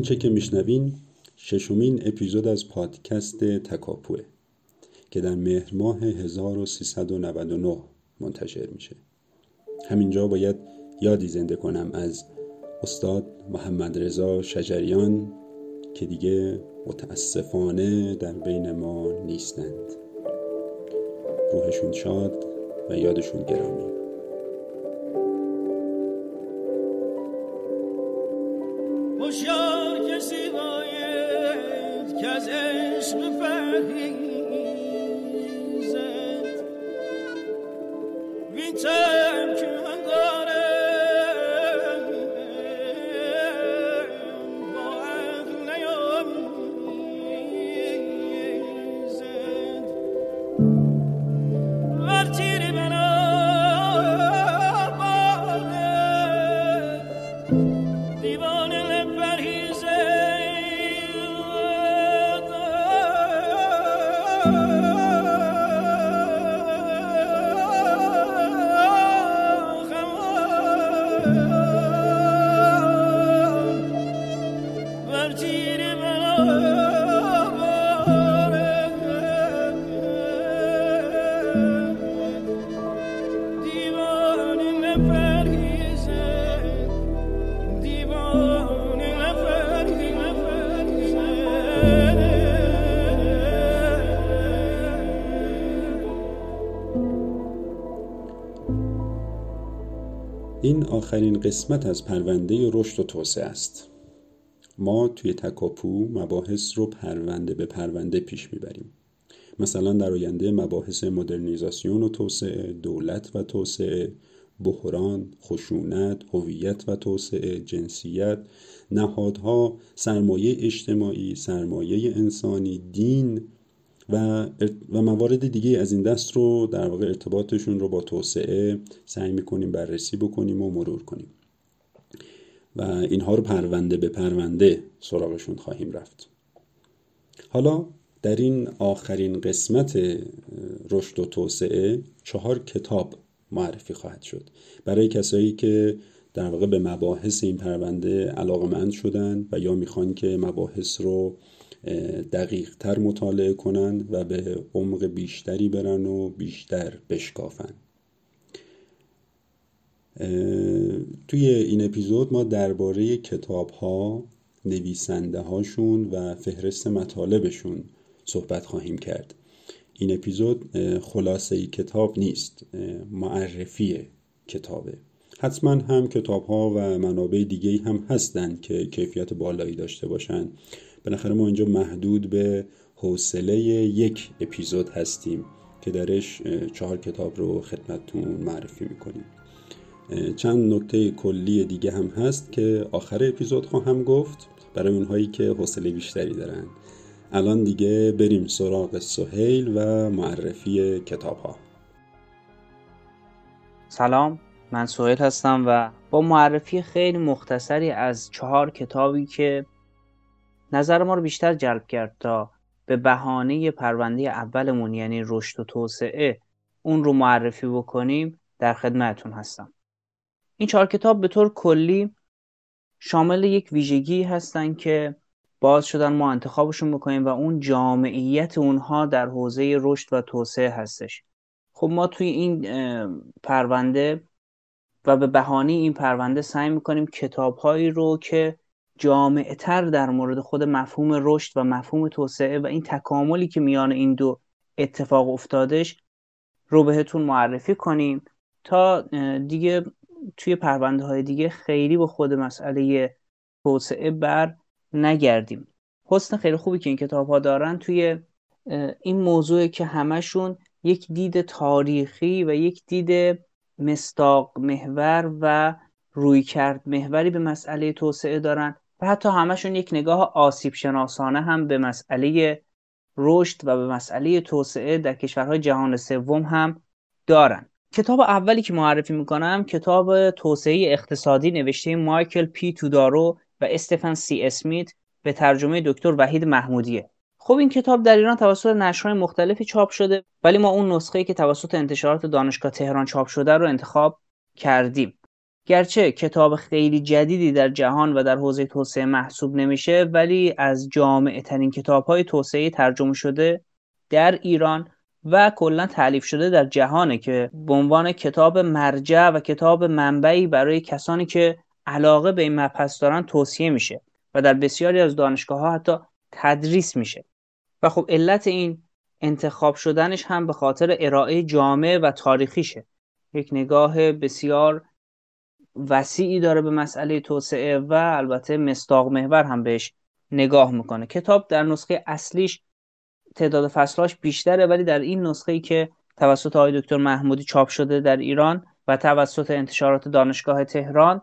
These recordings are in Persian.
اونچه که میشنوین ششمین اپیزود از پادکست تکاپوه که در مهر ماه 1399 منتشر میشه. همینجا باید یادی زنده کنم از استاد محمد رضا شجریان که دیگه متاسفانه در بین ما نیستند. روحشون شاد و یادشون گرامی. این آخرین قسمت از پرونده رشد و توسعه است. ما توی تکاپو مباحث رو پرونده به پرونده پیش می‌بریم. مثلا در آینده مباحث مدرنیزاسیون و توسعه دولت و توسعه بحران خشونت هویت و توسعه جنسیت نهادها سرمایه اجتماعی سرمایه انسانی دین و, و موارد دیگه از این دست رو در واقع ارتباطشون رو با توسعه سعی می‌کنیم بررسی بکنیم و مرور کنیم. و اینها رو پرونده به پرونده سراغشون خواهیم رفت. حالا در این آخرین قسمت رشد و توسعه چهار کتاب معرفی خواهد شد. برای کسایی که در واقع به مباحث این پرونده علاقمند شدن و یا می‌خوان که مباحث رو دقیق تر مطالعه کنن و به عمق بیشتری برن و بیشتر بشکافن. توی این اپیزود ما درباره کتاب ها نویسنده هاشون و فهرست مطالبشون صحبت خواهیم کرد. این اپیزود خلاصه ای کتاب نیست معرفی کتابه. حتما هم کتاب ها و منابع دیگه هم هستند که کیفیت بالایی داشته باشن. بالاخره ما اینجا محدود به حوصله یک اپیزود هستیم که درش چهار کتاب رو خدمتتون معرفی می‌کنیم. چند نکته کلی دیگه هم هست که آخر اپیزود خواهم گفت برای اونهایی که حوصله بیشتری دارن. الان دیگه بریم سراغ سهیل و معرفی کتاب ها سلام من سهیل هستم و با معرفی خیلی مختصری از چهار کتابی که نظر ما رو بیشتر جلب کرد تا به بهانه پرونده اولمون یعنی رشد و توسعه اون رو معرفی بکنیم در خدمتون هستم. این چهار کتاب به طور کلی شامل یک ویژگی هستن که باز شدن ما انتخابشون بکنیم و اون جامعیت اونها در حوزه رشد و توسعه هستش. خب ما توی این پرونده و به بهانه این پرونده سعی می‌کنیم کتابهایی رو که جامعتر در مورد خود مفهوم رشد و مفهوم توسعه و این تکاملی که میان این دو اتفاق افتادش رو بهتون معرفی کنیم تا دیگه توی پرونده های دیگه خیلی با خود مسئله توسعه بر نگردیم. حسن خیلی خوبی که این کتاب ها دارن توی این موضوع که همشون یک دید تاریخی و یک دید مستاق محور و روی کرد محوری به مسئله توسعه دارن. و حتی همشون یک نگاه آسیب شناسانه هم به مسئله رشد و به مسئله توسعه در کشورهای جهان سوم هم دارن. کتاب اولی که معرفی می‌کنم کتاب توسعه اقتصادی نوشته مایکل پی تودارو و استفن سی اسمیت به ترجمه دکتر وحید محمودیه. خب این کتاب در ایران توسط نشرهای مختلفی چاپ شده ولی ما اون نسخه که توسط انتشارات دانشگاه تهران چاپ شده رو انتخاب کردیم. گرچه کتاب خیلی جدیدی در جهان و در حوزه توسعه محسوب نمیشه ولی از جامعه ترین کتاب های توسعه ترجمه شده در ایران و کلا تعلیف شده در جهانه که به عنوان کتاب مرجع و کتاب منبعی برای کسانی که علاقه به این مبحث دارن توصیه میشه و در بسیاری از دانشگاه ها حتی تدریس میشه. و خب علت این انتخاب شدنش هم به خاطر ارائه جامع و تاریخیشه. یک نگاه بسیار وسیعی داره به مسئله توسعه و البته مستاق محور هم بهش نگاه می‌کنه. کتاب در نسخه اصلیش تعداد فصلاش بیشتره ولی در این نسخه ای که توسط آقای دکتر محمودی چاپ شده در ایران و توسط انتشارات دانشگاه تهران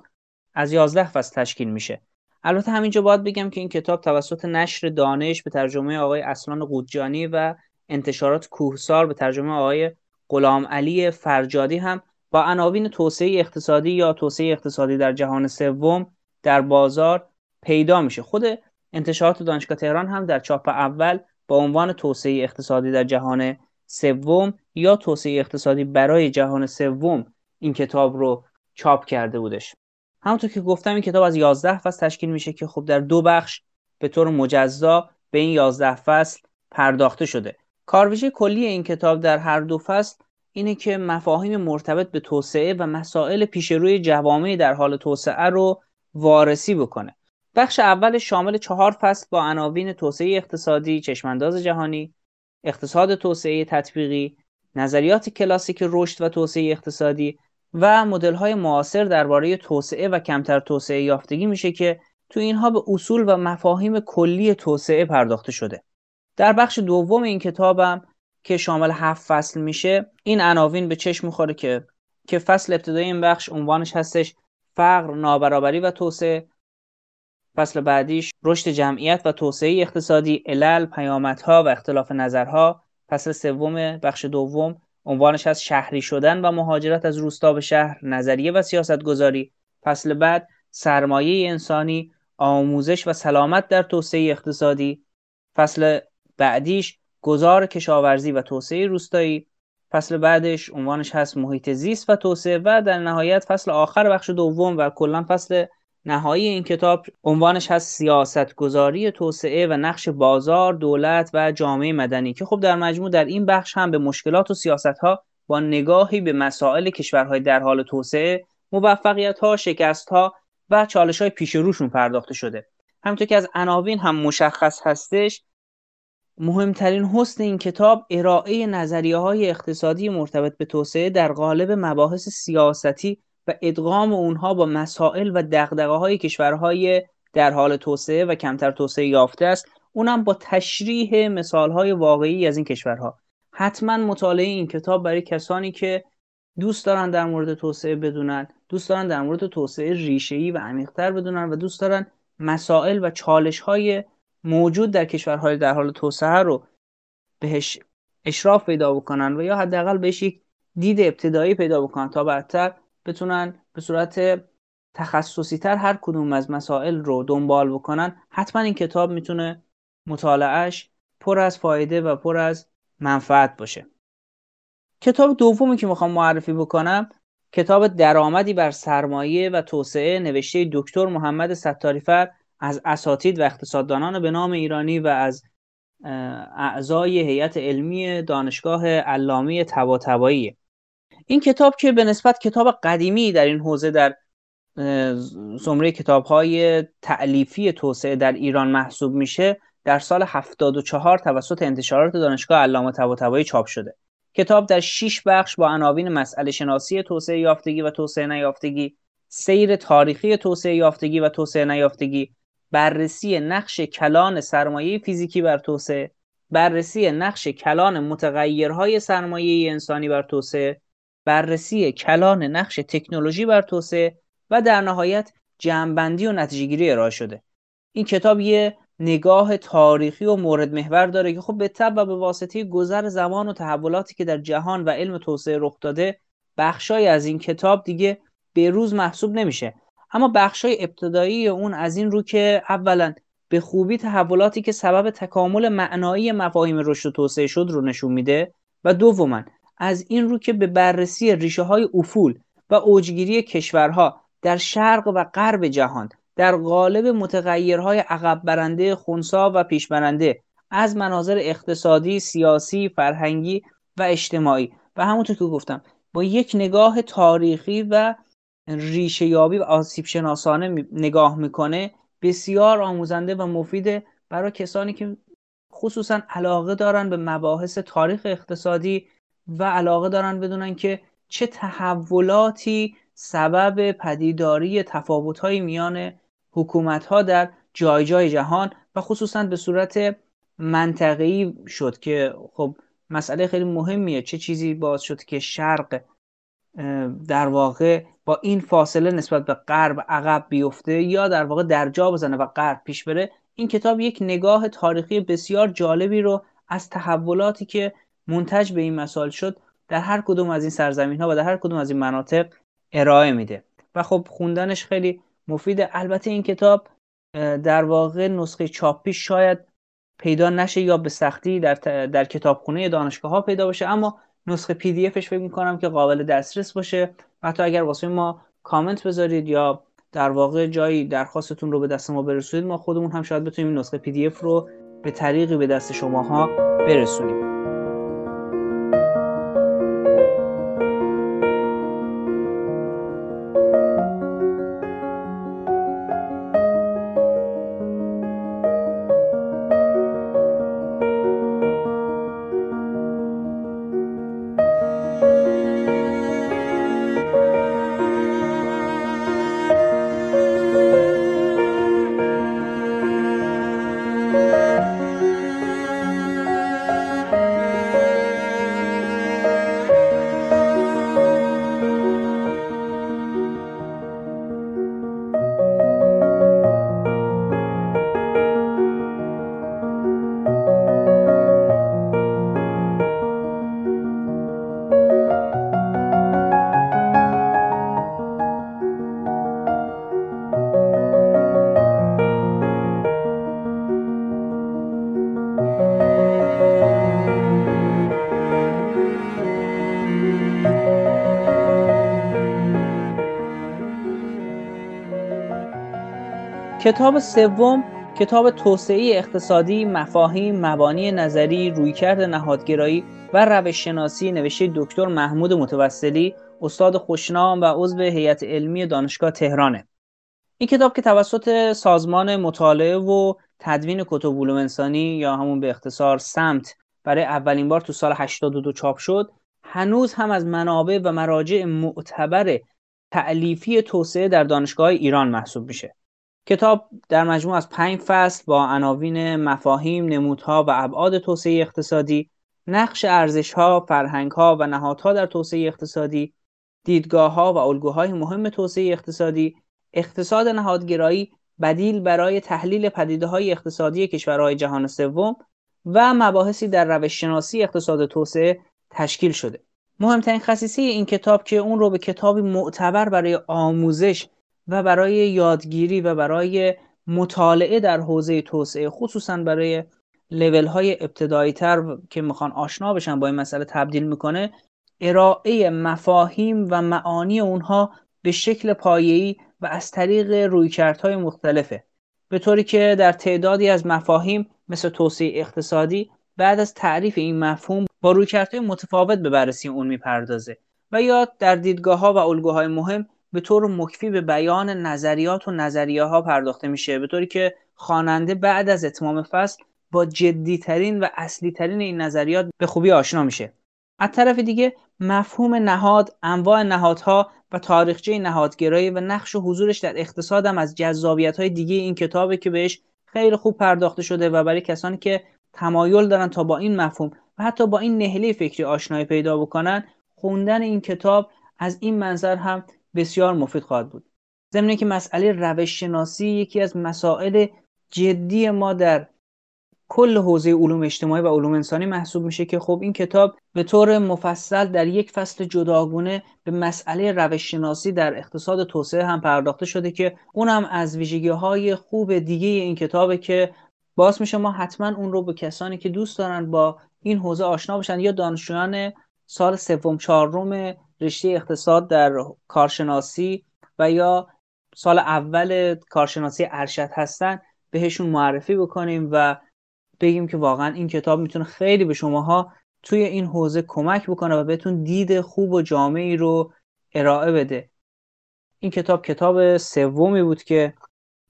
از 11 فصل تشکیل میشه. البته همینجا باید بگم که این کتاب توسط نشر دانش به ترجمه آقای اصلان قودجانی و انتشارات کوهسار به ترجمه آقای غلام علی فرجادی هم با عناوین توسعه اقتصادی یا توسعه اقتصادی در جهان سوم در بازار پیدا میشه. خود انتشارات دانشگاه تهران هم در چاپ اول با عنوان توسعه اقتصادی در جهان سوم یا توسعه اقتصادی برای جهان سوم این کتاب رو چاپ کرده بودش. همونطور که گفتم این کتاب از 11 فصل تشکیل میشه که خب در دو بخش به طور مجزا به این 11 فصل پرداخته شده. کارویژه کلی این کتاب در هر دو فصل اینه که مفاهیم مرتبط به توسعه و مسائل پیش روی جوامع در حال توسعه رو وارسی بکنه بخش اول شامل چهار فصل با عناوین توسعه اقتصادی، چشمانداز جهانی، اقتصاد توسعه تطبیقی، نظریات کلاسیک رشد و توسعه اقتصادی و های معاصر درباره توسعه و کمتر توسعه یافتگی میشه که تو اینها به اصول و مفاهیم کلی توسعه پرداخته شده. در بخش دوم این کتابم که شامل هفت فصل میشه این عناوین به چشم می‌خوره که که فصل ابتدای این بخش عنوانش هستش فقر، نابرابری و توسعه. فصل بعدیش رشد جمعیت و توسعه اقتصادی علل پیامدها و اختلاف نظرها. فصل سوم بخش دوم عنوانش از شهری شدن و مهاجرت از روستا به شهر نظریه و سیاست گذاری فصل بعد سرمایه انسانی آموزش و سلامت در توسعه اقتصادی. فصل بعدیش گذار کشاورزی و توسعه روستایی. فصل بعدش عنوانش هست محیط زیست و توسعه و در نهایت فصل آخر بخش دوم و کلا فصل نهایی این کتاب عنوانش هست سیاست گذاری توسعه و نقش بازار دولت و جامعه مدنی که خب در مجموع در این بخش هم به مشکلات و سیاست ها با نگاهی به مسائل کشورهای در حال توسعه موفقیت ها شکست ها و چالش های پیش روشون پرداخته شده. همونطور که از عناوین هم مشخص هستش مهمترین حسن این کتاب ارائه نظریه های اقتصادی مرتبط به توسعه در قالب مباحث سیاستی و ادغام اونها با مسائل و دقدقه های کشورهای در حال توسعه و کمتر توسعه یافته است. اونم با تشریح مثال های واقعی از این کشورها. حتما مطالعه این کتاب برای کسانی که دوست دارن در مورد توسعه بدونن دوست دارن در مورد توسعه ریشه‌ای و عمیق‌تر بدونن و دوست دارن مسائل و چالش های موجود در کشورهای در حال توسعه رو بهش اشراف پیدا بکنن و یا حداقل بهش یک دید ابتدایی پیدا بکنن تا بعدتر بتونن به صورت تخصصی تر هر کدوم از مسائل رو دنبال بکنن. حتما این کتاب می‌تونه مطالعهش پر از فایده و پر از منفعت باشه. کتاب دومی که می‌خوام معرفی بکنم کتاب درآمدی بر سرمایه و توسعه نوشته دکتر محمد ستاریفر از اساتید و اقتصاددانان به نام ایرانی و از اعضای هیئت علمی دانشگاه علامه طباطبایی. این کتاب که به نسبت کتاب قدیمی در این حوزه در زمره کتاب های تعلیفی توسعه در ایران محسوب میشه در سال 74 توسط انتشارات دانشگاه علامه طباطبایی چاپ شده. کتاب در 6 بخش با عناوین مسئله شناسی توسعه یافتگی و توسعه نیافتگی سیر تاریخی توسعه یافتگی و توسعه نیافتگی بررسی نقش کلان سرمایه فیزیکی بر توسعه بررسی نقش کلان متغیرهای سرمایه انسانی بر توسعه بررسی کلان نقش تکنولوژی بر توسعه و در نهایت جمعبندی و نتیجهگیری ارائه شده. این کتاب یه نگاه تاریخی و مورد محور داره که خب به طب و به واسطه گذر زمان و تحولاتی که در جهان و علم توسعه رخ داده بخشای از این کتاب دیگه به روز محسوب نمیشه. اما بخشای ابتدایی اون از این رو که اولا به خوبی تحولاتی که سبب تکامل معنایی مفاهیم رشد و توسعه شد رو نشون میده و دوما از این رو که به بررسی ریشه های افول و اوجگیری کشورها در شرق و غرب جهان در قالب متغیرهای عقب برنده خونسا و پیشبرنده از مناظر اقتصادی، سیاسی، فرهنگی و اجتماعی. و همونطور که گفتم با یک نگاه تاریخی و ریشه یابی و آسیب شناسانه نگاه می‌کنه بسیار آموزنده و مفیده برای کسانی که خصوصا علاقه دارن به مباحث تاریخ اقتصادی و علاقه دارن بدونن که چه تحولاتی سبب پدیداری تفاوت‌های میان حکومت‌ها در جای جای جهان و خصوصا به صورت منطقه‌ای شد که خب مسئله خیلی مهمیه. چه چیزی باعث شد که شرق در واقع با این فاصله نسبت به غرب عقب بیفته یا در واقع در جا بزنه و غرب پیش بره این کتاب یک نگاه تاریخی بسیار جالبی رو از تحولاتی که منتج به این مسائل شد در هر کدوم از این سرزمین ها و در هر کدوم از این مناطق ارائه میده. و خب خوندنش خیلی مفیده. البته این کتاب در واقع نسخه چاپی شاید پیدا نشه یا به سختی در, در کتابخونه دانشگاه ها پیدا باشه اما نسخه PDF ش فکر می‌کنم که قابل دسترس باشه. حتی اگر واسه ما کامنت بذارید یا در واقع جایی درخواستتون رو به دست ما برسونید ما خودمون هم شاید بتونیم نسخه PDF رو به طریقی به دست شماها برسونیم. کتاب سوم کتاب توسعه اقتصادی مفاهیم مبانی نظری رویکرد نهادگرایی و روش شناسی نوشته دکتر محمود متوسلی استاد خوشنام و عضو هیئت علمی دانشگاه تهرانه. این کتاب که توسط سازمان مطالعه و تدوین کتب علوم انسانی یا همون به اختصار سمت برای اولین بار تو سال 82 چاپ شد هنوز هم از منابع و مراجع معتبر تعلیفی توسعه در دانشگاه ایران محسوب میشه. کتاب در مجموع از پنج فصل با عناوین مفاهیم، نمودها و ابعاد توسعه اقتصادی، نقش ارزشها، فرهنگها و نهادها در توسعه اقتصادی، دیدگاهها و الگوهای مهم توسعه اقتصادی، اقتصاد نهادگرایی، بدیل برای تحلیل پدیده های اقتصادی کشورهای جهان سوم و مباحثی در روش شناسی اقتصاد توسعه تشکیل شده. مهمترین خصیصه این کتاب که اون رو به کتابی معتبر برای آموزش و برای یادگیری و برای مطالعه در حوزه توسعه خصوصا برای لیول های ابتدایی تر که می‌خوان آشنا بشن با این مسئله تبدیل می‌کنه ارائه مفاهیم و معانی اونها به شکل پایه‌ای و از طریق رویکردهای مختلفه. به طوری که در تعدادی از مفاهیم مثل توسعه اقتصادی بعد از تعریف این مفهوم با رویکردهای متفاوت به بررسی اون می‌پردازه و یا در دیدگاه ها و الگوهای مهم به طور مکفی به بیان نظریات و نظریه ها پرداخته میشه به طوری که خواننده بعد از اتمام فصل با جدیترین و اصلی ترین این نظریات به خوبی آشنا میشه. از طرف دیگه مفهوم نهاد، انواع نهادها و تاریخچه نهادگرایی و نقش و حضورش در اقتصاد هم از جذابیت های دیگه این کتابه که بهش خیلی خوب پرداخته شده و برای کسانی که تمایل دارن تا با این مفهوم و حتی با این نهله فکری آشنایی پیدا بکنن خوندن این کتاب از این منظر هم بسیار مفید خواهد بود. ضمن که مسئله روش شناسی یکی از مسائل جدی ما در کل حوزه علوم اجتماعی و علوم انسانی محسوب میشه که خب این کتاب به طور مفصل در یک فصل جداگونه به مسئله روش شناسی در اقتصاد توسعه هم پرداخته شده که اونم از ویژگی های خوب دیگه این کتابه که باعث میشه ما حتما اون رو به کسانی که دوست دارن با این حوزه آشنا بشن یا دانشجویان سال سوم چهارم رشته اقتصاد در کارشناسی و یا سال اول کارشناسی ارشد هستن بهشون معرفی بکنیم و بگیم که واقعا این کتاب می‌تونه خیلی به شماها توی این حوزه کمک بکنه و بهتون دید خوب و جامعی رو ارائه بده. این کتاب کتاب سومی بود که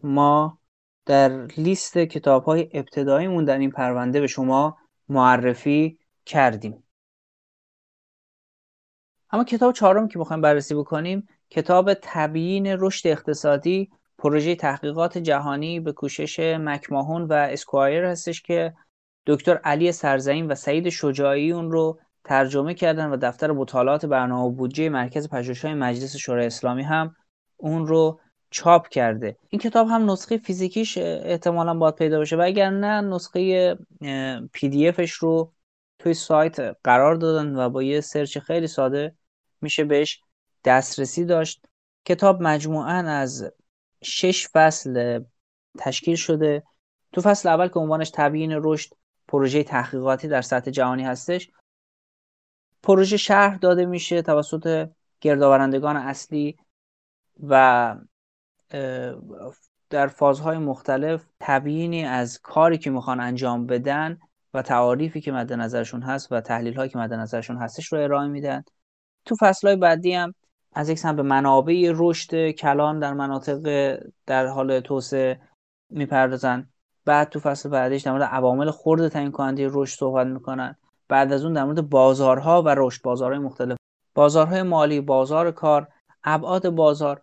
ما در لیست کتاب های ابتداییمون در این پرونده به شما معرفی کردیم. اما کتاب چهارم که می‌خوایم بررسی بکنیم کتاب تبیین رشد اقتصادی پروژه تحقیقات جهانی به کوشش مکماهون و اسکوایر هستش که دکتر علی سرزین و سعید شجاعی اون رو ترجمه کردن و دفتر مطالعات برنامه و بودجه مرکز پژوهش‌های مجلس شورای اسلامی هم اون رو چاپ کرده. این کتاب هم نسخه فیزیکیش احتمالا باید پیدا بشه و اگر نه نسخه پی دی افش رو توی سایت قرار دادن و با یه سرچ خیلی ساده میشه بهش دسترسی داشت. کتاب مجموعا از شش فصل تشکیل شده. تو فصل اول که عنوانش تبیین رشد پروژه تحقیقاتی در سطح جهانی هستش. پروژه شرح داده میشه توسط گردآورندگان اصلی و در فازهای مختلف تبیینی از کاری که می‌خوان انجام بدن و تعاریفی که مد نظرشون هست و تحلیل هایی که مد نظرشون هستش رو ارائه میدن. تو فصل های بعدی هم از یک به منابع رشد کلان در مناطق در حال توسعه می‌پردازن. بعد تو فصل بعدیش در مورد عوامل خرد تعیین کننده رشد صحبت می‌کنن. بعد از اون در مورد بازارها و رشد بازارهای مختلف. بازارهای مالی بازار کار ابعاد بازار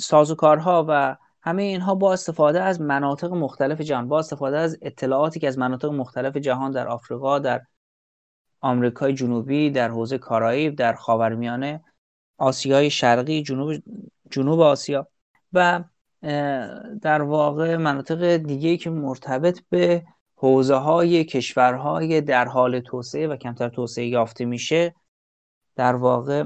سازوکارها و همه اینها با استفاده از مناطق مختلف جهان با استفاده از اطلاعاتی که از مناطق مختلف جهان در آفریقا در آمریکای جنوبی در حوزه کارائیب در خاورمیانه آسیای شرقی جنوب جنوب آسیا و در واقع مناطق دیگه که مرتبط به حوزه های کشورهای در حال توسعه و کمتر توسعه یافته میشه در واقع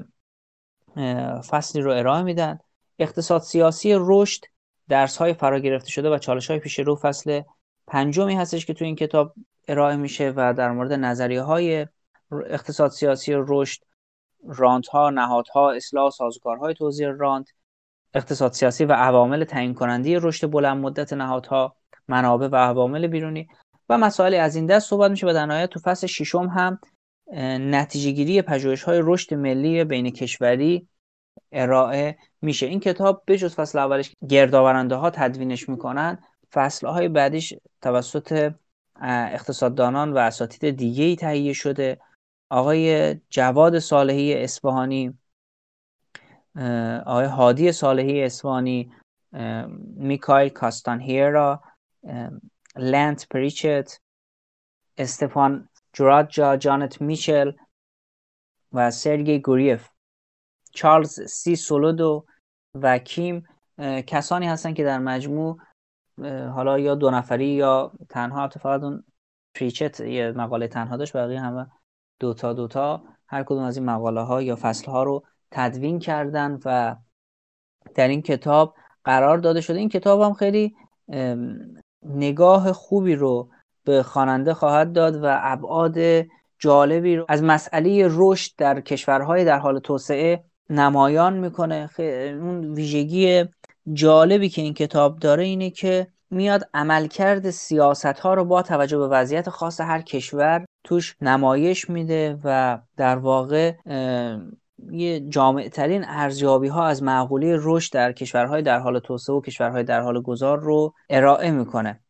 فصلی رو ارائه میدن. اقتصاد سیاسی رشد درس های فرا گرفته شده و چالش های پیش رو فصل پنجمی هستش که تو این کتاب ارائه میشه و در مورد نظریه های اقتصاد سیاسی رشد رانت ها نهادها اصلاح سازوکارهای توزیع رانت اقتصاد سیاسی و عوامل تعیین کننده رشد بلند مدت نهادها منابع و عوامل بیرونی و مسائل از این دست صحبت میشه و در نهایت تو فصل ششم هم نتیجه گیری پژوهش های رشد ملی بین کشوری ارائه میشه. این کتاب به جز فصل اولش گردآورنده ها تدوینش می‌کنن فصل های بعدیش توسط اقتصاددانان و اساتید دیگه ای تهیه شده. آقای جواد صالحی اصفهانی آقای هادی صالحی اصفهانی میکایل کاستانهیرا لنت پریچت استفان جراجا جانت میچل و سرگی گوریف. چارلز سی سولودو و کیم کسانی هستن که در مجموع حالا یا دو نفری یا تنها فقط اون پریچت یه مقاله تنها داشت بقیه همه دوتا دوتا هر کدوم از این مقاله ها یا فصل ها رو تدوین کردن و در این کتاب قرار داده شده. این کتاب هم خیلی نگاه خوبی رو به خواننده خواهد داد و ابعاد جالبی رو از مسئله رشد در کشورهای در حال توسعه نمایان می‌کنه. اون ویژگی جالبی که این کتاب داره اینه که میاد عملکرد سیاست ها رو با توجه به وضعیت خاص هر کشور توش نمایش میده و در واقع یه جامع ترین ارزیابی ها از معقوله رشد در کشورهای در حال توسعه و کشورهای در حال گذار رو ارائه می‌کنه.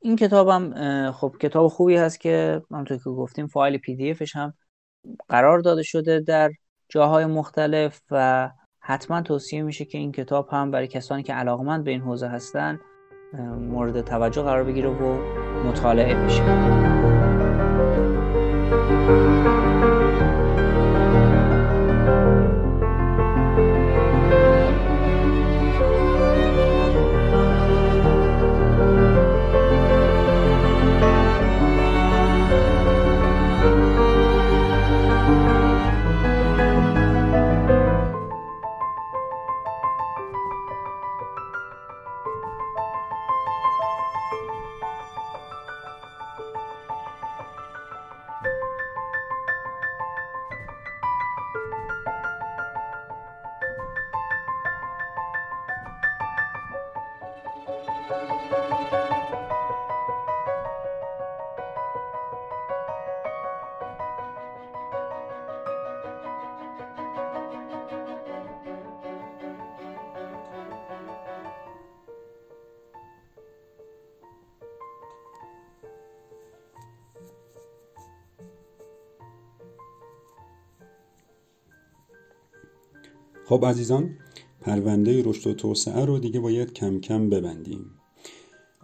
این کتابم خب کتاب خوبی هست که همونطور که گفتیم فایل پی دی افش هم قرار داده شده در جاهای مختلف و حتما توصیه میشه که این کتاب هم برای کسانی که علاقمند به این حوزه هستن مورد توجه قرار بگیره و مطالعه بشه. خب عزیزان پرونده رشد و توسعه رو دیگه باید کم کم ببندیم.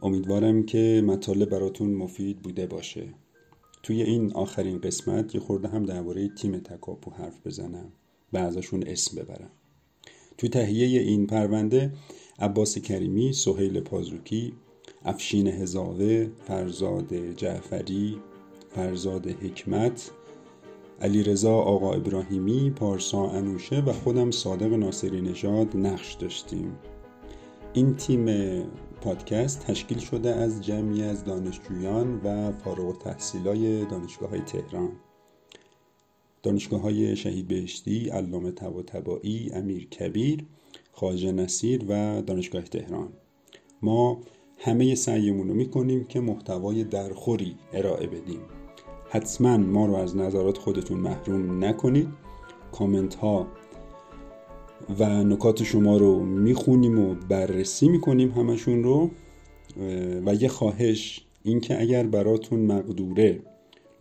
امیدوارم که مطالب براتون مفید بوده باشه. توی این آخرین قسمت یه خورده هم درباره تیم تکاپو حرف بزنم و ازشون اسم ببرم. توی تهیه این پرونده عباس کریمی، سهیل پازوکی، افشین هزاوه، فرزاد جعفری، فرزاد حکمت علی رضا آقا ابراهیمی، پارسا انوشه و خودم صادق ناصری نژاد نقش داشتیم. این تیم پادکست تشکیل شده از جمعی از دانشجویان و فارغ تحصیلای دانشگاه های تهران. دانشگاه های شهید بهشتی، علامه طباطبایی، امیر کبیر، خواجه نصیر و دانشگاه تهران. ما همه سعیمون رو می‌کنیم که محتوای درخوری ارائه بدیم. حتما ما رو از نظرات خودتون محروم نکنید. کامنت ها و نکات شما رو می‌خونیم و بررسی می‌کنیم همشون رو. و یه خواهش اینکه اگر براتون مقدوره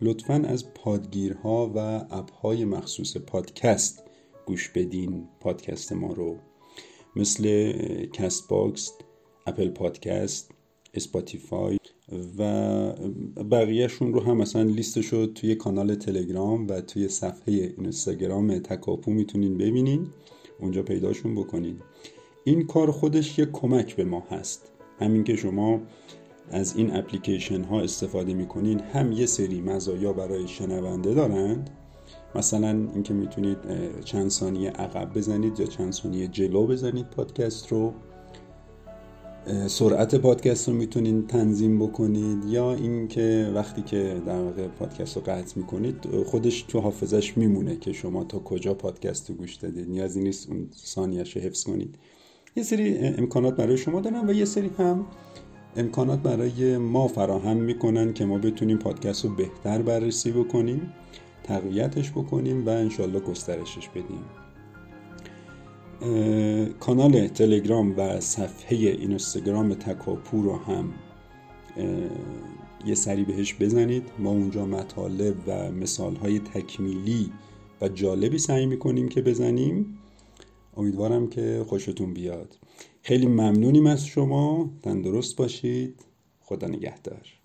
لطفا از پادگیرها و app های مخصوص پادکست گوش بدین. پادکست ما رو مثل Castbox Apple Podcasts Spotify و بقیهشون رو هم مثلا لیستش رو توی کانال تلگرام و توی صفحه اینستاگرام تکاپو می‌تونین ببینین. اونجا پیداشون بکنین. این کار خودش یه کمک به ما هست. همین که شما از این اپلیکیشن ها استفاده می‌کنین هم یه سری مزایا برای شنونده دارند. مثلا اینکه می‌تونید چند ثانیه عقب بزنید یا چند ثانیه جلو بزنید پادکست رو. سرعت پادکست رو می‌تونید تنظیم بکنید یا اینکه وقتی که در واقع پادکست رو قطع می‌کنید خودش تو حافظش میمونه که شما تا کجا پادکست رو گوش دادید. نیازی نیست اون ثانیهش رو حفظ کنید. یه سری امکانات برای شما دارن و یه سری هم امکانات برای ما فراهم می‌کنن که ما بتونیم پادکست رو بهتر بررسی بکنیم تقویتش بکنیم و انشالله گسترشش بدیم. کانال تلگرام و صفحه اینستاگرام تکاپو رو هم یه سری بهش بزنید. ما اونجا مطالب و مثال های تکمیلی و جالبی سعی می‌کنیم که بزنیم. امیدوارم که خوشتون بیاد. خیلی ممنونیم از شما. تندرست باشید. خدا نگهدار.